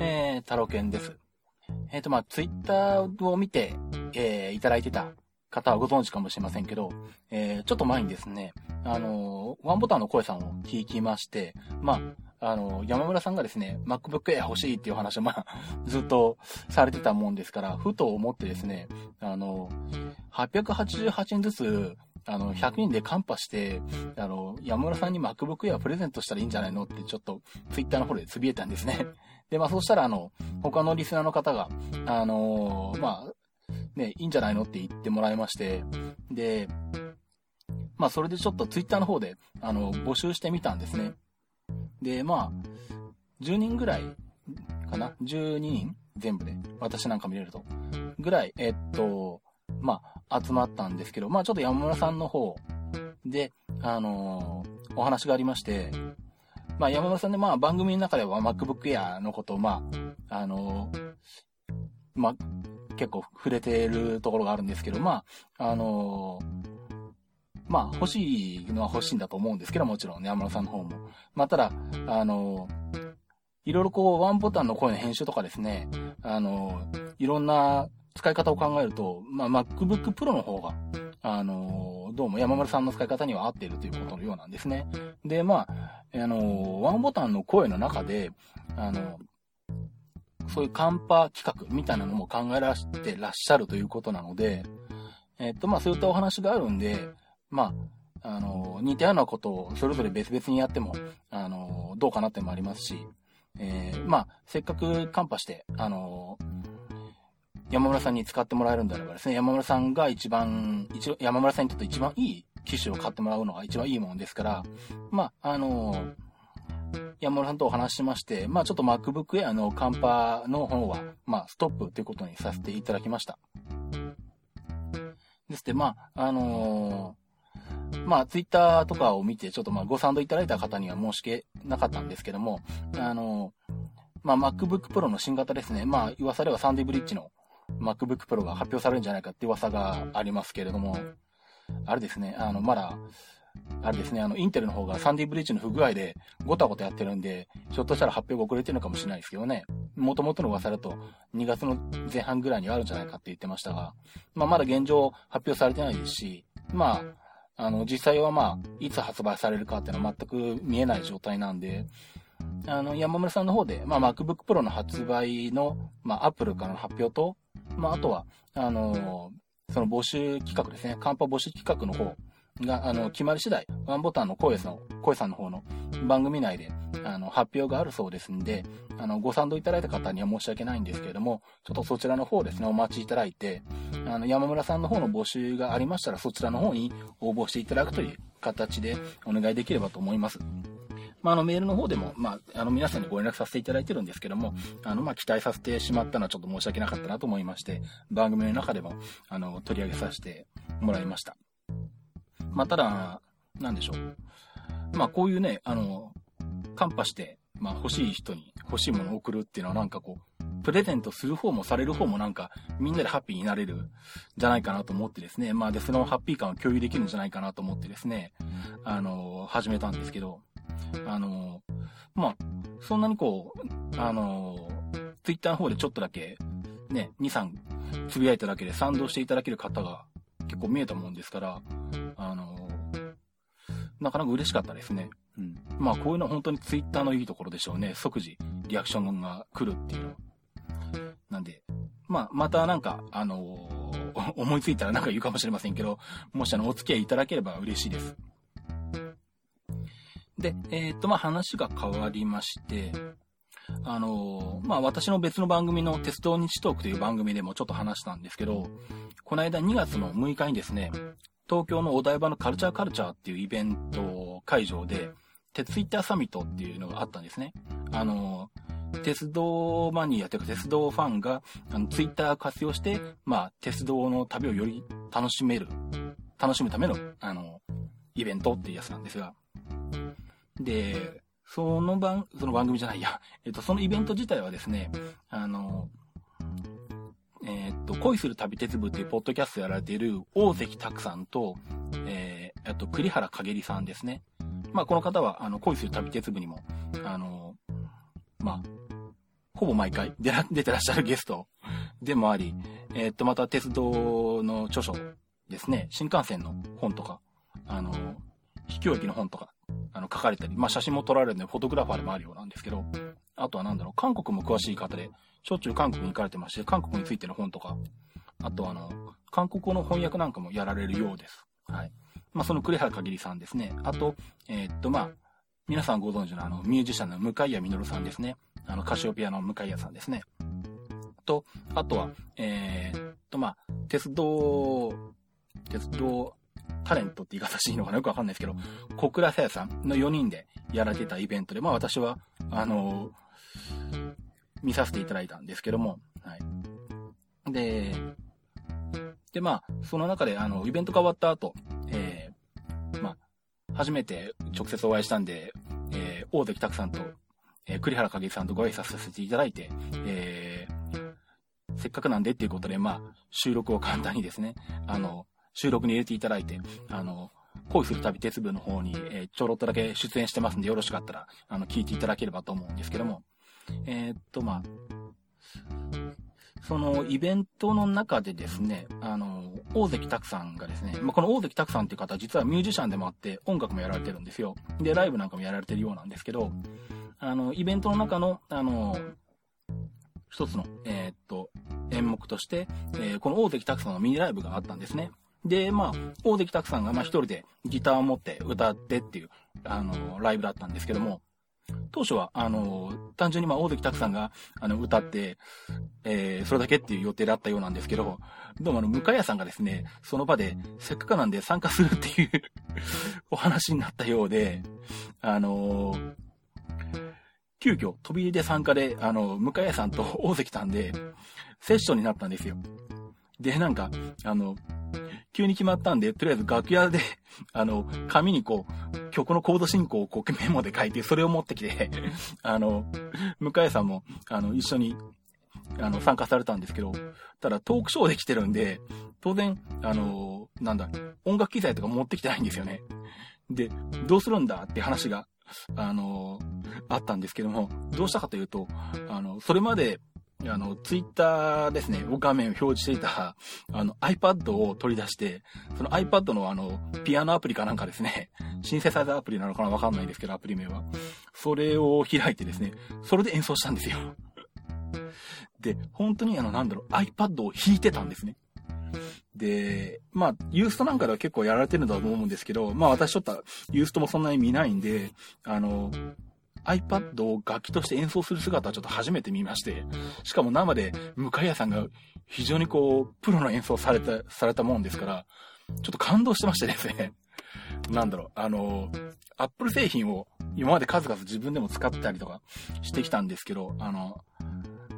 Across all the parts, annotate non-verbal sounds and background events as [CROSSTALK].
えー、タロケンです。えっ、と、まあ、ツイッターを見て、えー、いただいてた方はご存知かもしれませんけど、えー、ちょっと前にですね、あのーワンボタンの声さんを聞きまして、まあ、あのー山村さんがですね、MacBook Air 欲しいっていう話を、まあ、ずっとされてたもんですから、ふと思ってですね、あのー888円ずつ、あの、100円でカンパして、あの、山村さんに MacBook Air プレゼントしたらいいんじゃないのってちょっと、ツイッターの方でつぶやいたんですね。で、まあ、そうしたら、あの、他のリスナーの方が、あのーまあ、ね、いいんじゃないのって言ってもらいまして、で、まあ、それでちょっとツイッターの方で、あの、募集してみたんですね。で、まあ、10人ぐらいかな ?12 人全部で。私なんか見れると。ぐらい、えっと、まあ、集まったんですけど、まあ、ちょっと山村さんの方で、あのーお話がありまして、まあ、山村さんで、まあ、番組の中では MacBook Air のことを、まあ、あのーまあ、結構触れてるところがあるんですけど、まあ、あのーまあ、欲しいのは欲しいんだと思うんですけど、もちろんね、山村さんの方も。まあ、ただ、あのーいろいろこう、ワンボタンの声の編集とかですね、あのいろんな使い方を考えると、まあ、MacBook Pro の方が、あのーどうも山村さんの使い方には合っているということのようなんですね。で、まあ、あのーワンボタンの声の中で、あのそういうカンパ企画みたいなのも考えらしてらっしゃるということなので、えっと、まあ、そういったお話があるんで、まあ、あの、似たようなことをそれぞれ別々にやっても、あの、どうかなってもありますし、えーまあ、せっかくカンパして、あの、山村さんに使ってもらえるんであればですね、山村さんが一番、一山村さんにとって一番いい機種を買ってもらうのが一番いいものですから、まあ、あの、山村さんとお話しまして、まあちょっと MacBook Air のカンパの方は、まあストップということにさせていただきました。ですで、まあ、あのーまあツイッターとかを見て、ちょっとまあご賛同いただいた方には申し訳なかったんですけども、あのまあ MacBook Pro の新型ですね、まあ噂ではサンディブリッジの MacBook Pro が発表されるんじゃないかって噂がありますけれども、あれですね、あの、まだ、あれですね、あの、インテルの方がサンディブリッジの不具合でごたごたやってるんで、ひょっとしたら発表が遅れてるのかもしれないですけどね。元々の噂だと2月の前半ぐらいにはあるんじゃないかって言ってましたが、まあまだ現状発表されてないですし、まあ、あの、実際はまあ、いつ発売されるかっていうのは全く見えない状態なんで、あの、山村さんの方で、まあ MacBook Pro の発売の、まあ Apple からの発表と、まああとは、あの、その募集企画ですね、カンパ募集企画の方が、あの、決まり次第、ワンボタンの声さん、声さんの方の番組内で、あの、発表があるそうですんで、あの、ご賛同いただいた方には申し訳ないんですけれども、ちょっとそちらの方ですね、お待ちいただいて、あの、山村さんの方の募集がありましたら、そちらの方に応募していただくという形でお願いできればと思います。まあ、あの、メールの方でも、まあ、あの、皆さんにご連絡させていただいてるんですけども、あの、まあ、期待させてしまったのはちょっと申し訳なかったなと思いまして、番組の中でも、あの、取り上げさせてもらいました。まあ、ただ、なんでしょう。まあ、こういうね、あの、カンパして、まあ、欲しい人に欲しいものを送るっていうのはなんかこう、プレゼントする方もされる方もなんか、みんなでハッピーになれるんじゃないかなと思ってですね、まあ、で、そのハッピー感を共有できるんじゃないかなと思ってですね、あの、始めたんですけど、あの、まあ、そんなにこう、あの、ツイッターの方でちょっとだけ、ね、2、3つぶやいただけで賛同していただける方が結構見えたもんですから、あの、なかなか嬉しかったですね。うん。まあ、こういうのは本当にツイッターのいいところでしょうね。即時リアクションが来るっていうのは。なんで、まあ、またなんか、あの [LAUGHS] 思いついたらなんか言うかもしれませんけど、もしあの、お付き合いいただければ嬉しいです。で、えーっと、まあ、話が変わりまして、あのまあ、私の別の番組の鉄道日トークという番組でもちょっと話したんですけど、この間2月の6日にですね、東京のお台場のカルチャーカルチャーっていうイベント会場で、鉄ツイッターサミットっていうのがあったんですね。あの、鉄道マニアというか鉄道ファンが、あの、ツイッターを活用して、まあ、鉄道の旅をより楽しめる、楽しむための、あの、イベントっていうやつなんですが。で、その番、その番組じゃないや、[LAUGHS] えっと、そのイベント自体はですね、あの、えーっと、恋する旅鉄部っていうポッドキャストやられている大関拓さんと、えー、あと栗原かげりさんですね。まあ、この方は、あの、恋する旅鉄部にも、あの、まあ、ほぼ毎回出ら [LAUGHS] 出てらっしゃるゲストでもあり、えっと、また鉄道の著書ですね、新幹線の本とか、あの、秘境駅の本とか、あの、書かれたり、まあ、写真も撮られるんで、フォトグラファーでもあるようなんですけど、あとはなんだろう、韓国も詳しい方で、しょっちゅう韓国に行かれてまして、韓国についての本とか、あとあの、韓国語の翻訳なんかもやられるようです。はい。まあ、その栗原かぎりさんですね。あと、えー、っと、まあ、皆さんご存知のあの、ミュージシャンの向谷実さんですね。あの、カシオペアの向谷さんですね。と、あとは、えー、っと、まあ、鉄道、鉄道タレントって言い方していいのかなよくわかんないですけど、小倉さやさんの4人でやられてたイベントで、まあ私は、あのー、見させていただいたんですけども、はい。で、で、まあ、その中で、あの、イベントが終わった後、えー、まあ、初めて直接お会いしたんで、えー、大関拓さんと、えー、栗原影さんとご挨拶させていただいて、えー、せっかくなんでっていうことで、まあ、収録を簡単にですね、あの、収録に入れていただいて、あの、恋する旅鉄部の方に、えー、ちょろっとだけ出演してますんで、よろしかったら、あの、聞いていただければと思うんですけども、えー、っと、まあ、そのイベントの中でですね、あの、大関拓さんがですね、まあ、この大関拓さんっていう方は実はミュージシャンでもあって音楽もやられてるんですよ。で、ライブなんかもやられてるようなんですけど、あの、イベントの中の、あの、一つの、えー、っと、演目として、えー、この大関拓さんのミニライブがあったんですね。で、まあ、大関拓さんが、まあ一人でギターを持って歌ってっていう、あの、ライブだったんですけども、当初は、あの、単純にまあ、大関拓さんが、あの、歌って、えー、それだけっていう予定だったようなんですけど、どうもあの、向谷さんがですね、その場で、せっかくなんで参加するっていう [LAUGHS] お話になったようで、あのー、急遽、飛び入りで参加で、あの、向谷さんと大関さんで、セッションになったんですよ。で、なんか、あの、急に決まったんで、とりあえず楽屋で [LAUGHS] あの、紙にこう、曲のコード進行をこうメモで書いて、それを持ってきて [LAUGHS] あの、向井さんも、あの、一緒に、あの、参加されたんですけど、ただトークショーで来てるんで、当然、あの、なんだ、音楽機材とか持ってきてないんですよね。で、どうするんだって話が、あの、あったんですけども、どうしたかというと、あの、それまであの、ツイッターですね、画面を表示していた、あの、iPad を取り出して、その iPad のあの、ピアノアプリかなんかですね、シンセサイザーアプリなのかなわかんないんですけど、アプリ名は。それを開いてですね、それで演奏したんですよ。で、本当にあの、なんだろう、iPad を弾いてたんですね。で、まあ、ユーストなんかでは結構やられてるんだと思うんですけど、まあ私ちょっとユーストもそんなに見ないんで、あの、iPad を楽器として演奏する姿はちょっと初めて見まして、しかも生で向谷さんが非常にこう、プロの演奏された、されたもんですから、ちょっと感動してましてですね。なんだろう、あの、Apple 製品を今まで数々自分でも使ったりとかしてきたんですけど、あの、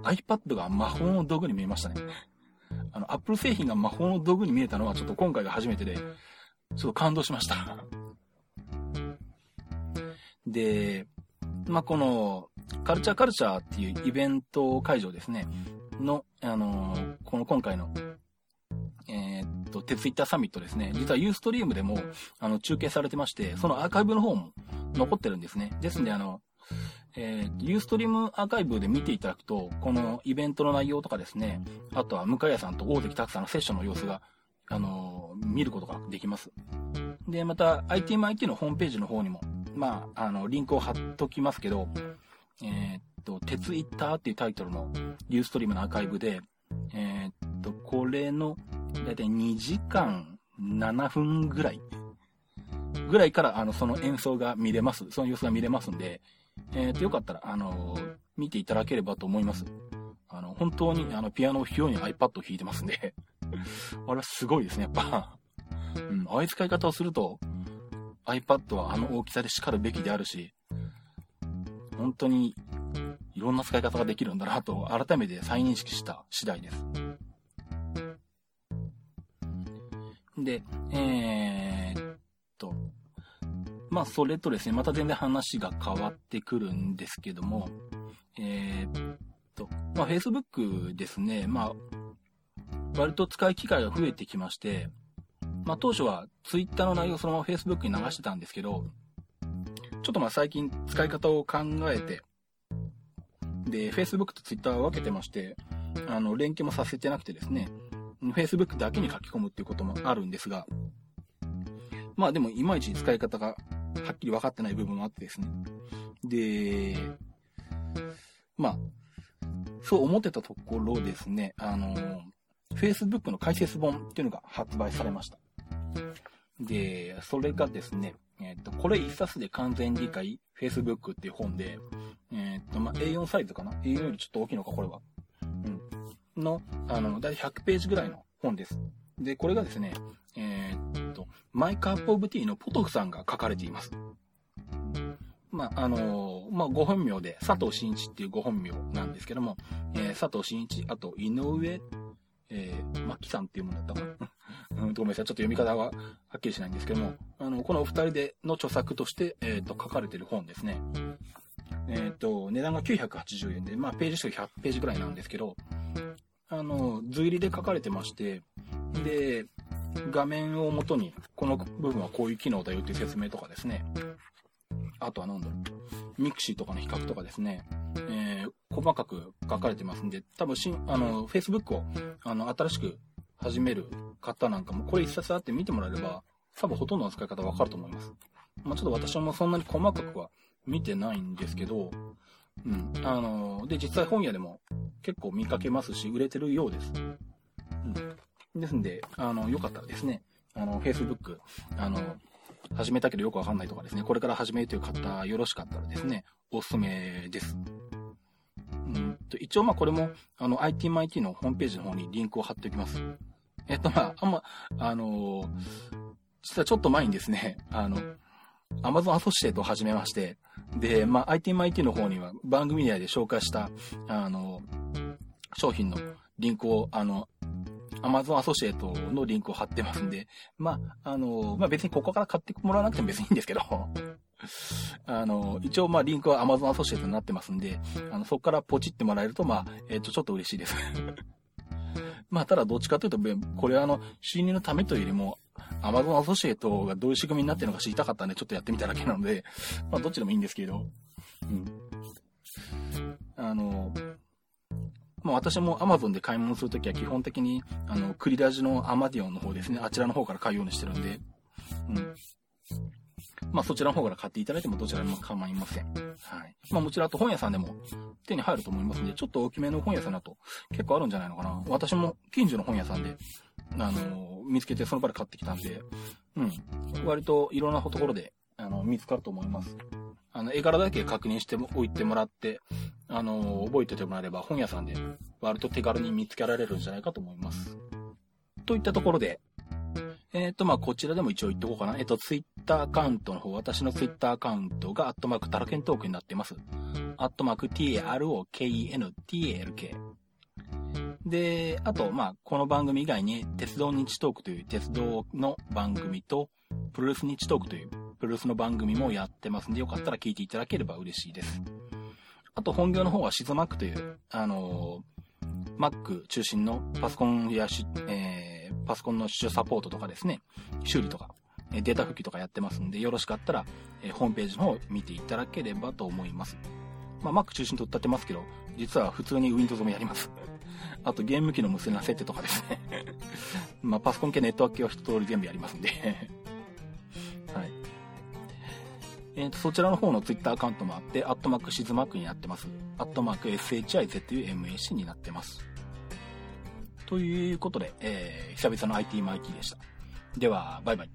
iPad が魔法の道具に見えましたね。あの、Apple 製品が魔法の道具に見えたのはちょっと今回が初めてで、ちょっと感動しました。で、まあ、この、カルチャーカルチャーっていうイベント会場ですね、の、あのー、この今回の、えー、っと、ツイッターサミットですね、実はユーストリームでも、あの、中継されてまして、そのアーカイブの方も残ってるんですね。ですんで、あの、えー、ユーストリームアーカイブで見ていただくと、このイベントの内容とかですね、あとは向谷さんと大関拓さんのセッションの様子が、あのー、見ることができます。で、また、ITMIT のホームページの方にも、まあ、あの、リンクを貼っときますけど、えー、っと、鉄イッターっていうタイトルのユーストリームのアーカイブで、えー、っと、これの、だいたい2時間7分ぐらい、ぐらいから、あの、その演奏が見れます。その様子が見れますんで、え、っと、よかったら、あの、見ていただければと思います。あの、本当に、あの、ピアノを弾くように iPad を弾いてますんで [LAUGHS] あれはすごいですね、やっぱうん、ああいう使い方をすると、iPad はあの大きさで叱るべきであるし、本当にいろんな使い方ができるんだなと改めて再認識した次第です。で、えー、っと、まあそれとですね、また全然話が変わってくるんですけども、えー、っと、まあ Facebook ですね、まあ割と使い機会が増えてきまして、まあ、当初は Twitter の内容をそのまま Facebook に流してたんですけど、ちょっとまあ最近使い方を考えて、で、Facebook と Twitter は分けてまして、あの、連携もさせてなくてですね、Facebook だけに書き込むっていうこともあるんですが、まあでもいまいち使い方がはっきり分かってない部分もあってですね。で、まあ、そう思ってたところですね、あの、Facebook の解説本っていうのが発売されました。で、それがですね、えっ、と、これ一冊で完全理解 Facebook っていう本で、えっ、と、まあ、A4 サイズかな ?A4 よりちょっと大きいのか、これは。うん。の、あの、だいたい100ページぐらいの本です。で、これがですね、えーっと、マイカップオブティーのポトフさんが書かれています。まあ、あのーまあ、ご本名で佐藤真一っていうご本名なんですけども、えー佐藤真一、あと井上、えー、マキさんっていうものだったかな？うん、ごめんなさい。ちょっと読み方がはっきりしないんですけども、あの、このお二人での著作として、えーっと、書かれてる本ですね。えーっと、値段が980円で、まあ、ページ数100ページぐらいなんですけど、あの、図入りで書かれてまして、で、画面を元に、この部分はこういう機能だよっていう説明とかですね。あとは何だろう。 mixi とかの比較とかですね。えー細かく書かれてますんで、多分しん、あの、Facebook を、あの、新しく始める方なんかも、これ一冊あって見てもらえれば、多分ほとんどの使い方わかると思います。まあちょっと私もそんなに細かくは見てないんですけど、うん。あの、で、実際本屋でも結構見かけますし、売れてるようです。うん。ですんで、あの、よかったらですね、あの、Facebook、あの、始めたけどよくわかんないとかですね、これから始めるという方、よろしかったらですね、おすすめです。うんと、一応まあこれも、あの、ITMIT のホームページの方にリンクを貼っておきます。えっとまあ、あんま、あの実はちょっと前にですね、[LAUGHS] あの、Amazon アソシエイトを始めまして、で、まあ、ITMIT の方には番組内で紹介した、あの、商品のリンクを、あの、Amazon アソシエイトのリンクを貼ってますんで、まあ、あの、まあ、別にここから買ってもらわなくても別にいいんですけど、[LAUGHS] あの、一応、まあ、リンクは Amazon アソシエイトになってますんで、あの、そこからポチってもらえると、まあ、えっ、と、ちょっと嬉しいです。まあ、ただ、どっちかというと、これはあの、収入のためというよりも、Amazon アソシエイトがどういう仕組みになってるのか知りたかったんで、ちょっとやってみただけなので、まあ、どっちでもいいんですけど、うん。あの、まあ、私も Amazon で買い物するときは基本的に、あの、クリラジのアマディオンの方ですね、あちらの方から買うようにしてるんで、うん。まあ、そちらの方から買っていただいてもどちらでも構いません。はい。まあ、もちろんあと本屋さんでも手に入ると思いますんで、ちょっと大きめの本屋さんだと結構あるんじゃないのかな。私も近所の本屋さんで、あの、見つけてその場で買ってきたんで、うん。割といろんなところで、あの、見つかると思います。あの、絵柄だけ確認しておいてもらって、あの、覚えててもらえれば本屋さんで割と手軽に見つけられるんじゃないかと思います。といったところで、えっ、と、まあ、こちらでも一応言っておこうかな。えっ、と、ツイッターアカウントの方、私のツイッターアカウントが、アットマークタラケントークになっています。アットマーク TAROKENTALK。で、あと、まあ、この番組以外に、鉄道日トークという鉄道の番組と、プロレス日トークというプロレスの番組もやってますんで、よかったら聞いていただければ嬉しいです。あと、本業の方はシズマックという、あのー、Mac 中心のパソコンやし、えー、パソコンの主サポートとかですね、修理とか、えデータ復帰とかやってますんで、よろしかったら、えホームページの方を見ていただければと思います。まあ、Mac 中心と歌ってますけど、実は普通に Windows もやります。[LAUGHS] あと、ゲーム機の無線な設定とかですね。[LAUGHS] まあ、パソコン系ネットワーク系は一通り全部やりますんで。[LAUGHS] はい。えーと、そちらの方の Twitter アカウントもあって、アットマークシズマックになってます。アットマーク SHIZUMAC になってます。ということで、えー、久々の IT マイティでした。では、バイバイ。